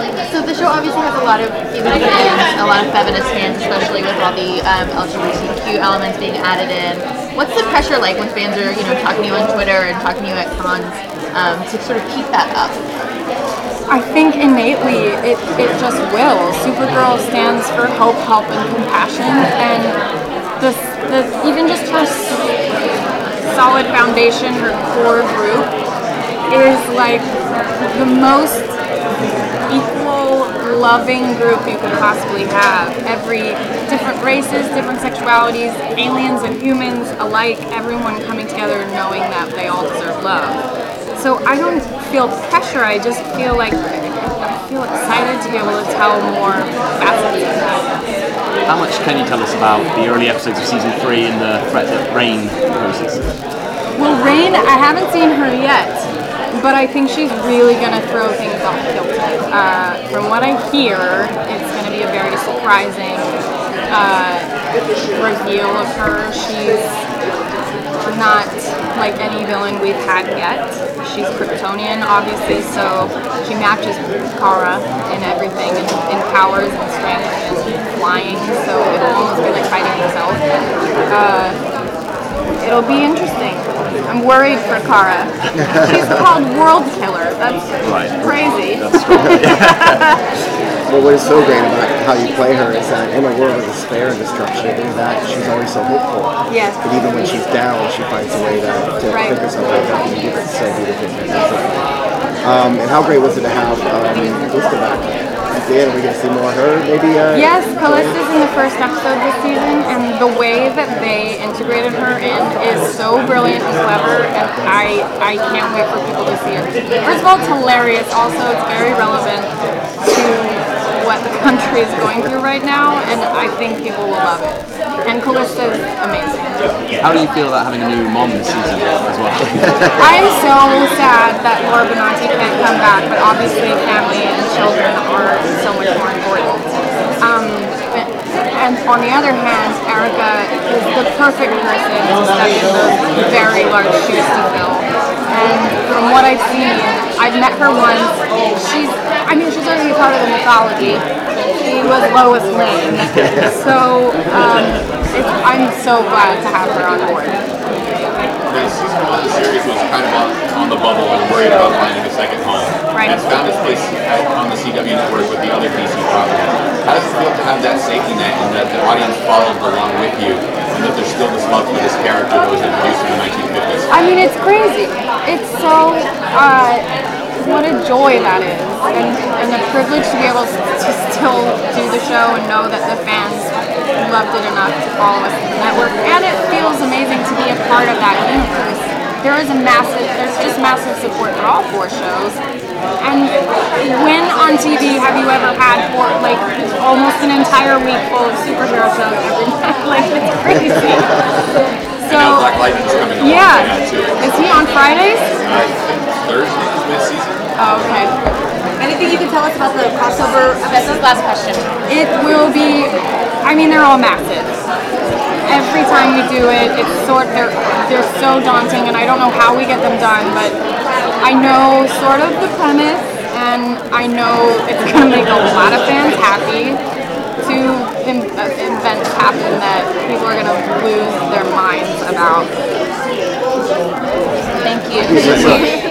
Um, so the show obviously has a lot of female fans, a lot of feminist fans, especially with all the um, LGBTQ elements being added in. What's the pressure like when fans are, you know, talking to you on Twitter and talking to you at cons um, to sort of keep that up? I think innately it, it just will. Supergirl stands for hope, help, and compassion, and the, the even just her solid foundation, her core group is like the most loving group you could possibly have. Every different races, different sexualities, aliens and humans alike, everyone coming together knowing that they all deserve love. So I don't feel pressure. I just feel like I feel excited to be able to tell more facets of that. How much can you tell us about the early episodes of season three and the threat that Reign poses? Well, Reign, I haven't seen her yet, but I think she's really gonna throw things. Uh, from what I hear, it's gonna be a very surprising uh, reveal of her. She's not like any villain we've had yet. She's Kryptonian, obviously, so she matches Kara in everything, in, in powers and strength and flying. So it'll almost be like fighting herself. Uh, it'll be interesting. I'm worried for Kara. She's called World Killer. That's Right. crazy. That's right. Well, what is so great about how you play her is that in a world of despair and destruction, is that she's always so hopeful. Yes. But even when she's down, she finds a way to, to Right. pick herself back up and do it so beautifully. Um, and how great was it to have um, Calista back? At the end, are we going to see more of her? Maybe. Uh, Yes, Calista's in the first episode this season, and the way that they integrated her in is so brilliant and clever, and I I can't wait for people to see it. First of all, it's hilarious. Also, it's very relevant to what the country is going through right now, and I think people will love it. And Calista's amazing. How do you feel about having a new mom this season as well? I am so sad that Laura Benanti can't come back, but obviously family and children are so much more important. And on the other hand, Erica is the perfect person to step in those very large shoes to fill. And from what I've seen, I've met her once. She's, I mean, she's already part of the mythology. She was Lois Lane. So um, it's, I'm so glad to have her on board. The season one of the series was kind of on, on the bubble and worried about finding a second home. Right. And it's found its place on the CW network with the other DC properties. How does it feel to have that safety net and that the audience follows along with you and that there's still this love for this character that was introduced in the 1950s? I mean, it's crazy. It's so, uh, what a joy that is. And, and a privilege to be able to still do the show and know that the fans loved it enough to follow us in the network. And it feels amazing to be a part of that universe. There is a massive, there's just massive support for all four shows. And when on TV have you ever had four, like almost an entire week full of superhero shows every night? Like, it's crazy. So, now Black Lightning's coming along yeah. too. Is he on Fridays? I think Thursday is mid-season. Oh, okay. Anything you can tell us about the crossover This is last question. It will be. I mean, they're all massive. Every time we do it, it's sort. They're they're so daunting, and I don't know how we get them done, but I know sort of the premise, and I know it's gonna make a lot of fans happy. To in, uh, events happen that people are gonna lose their minds about. Thank you.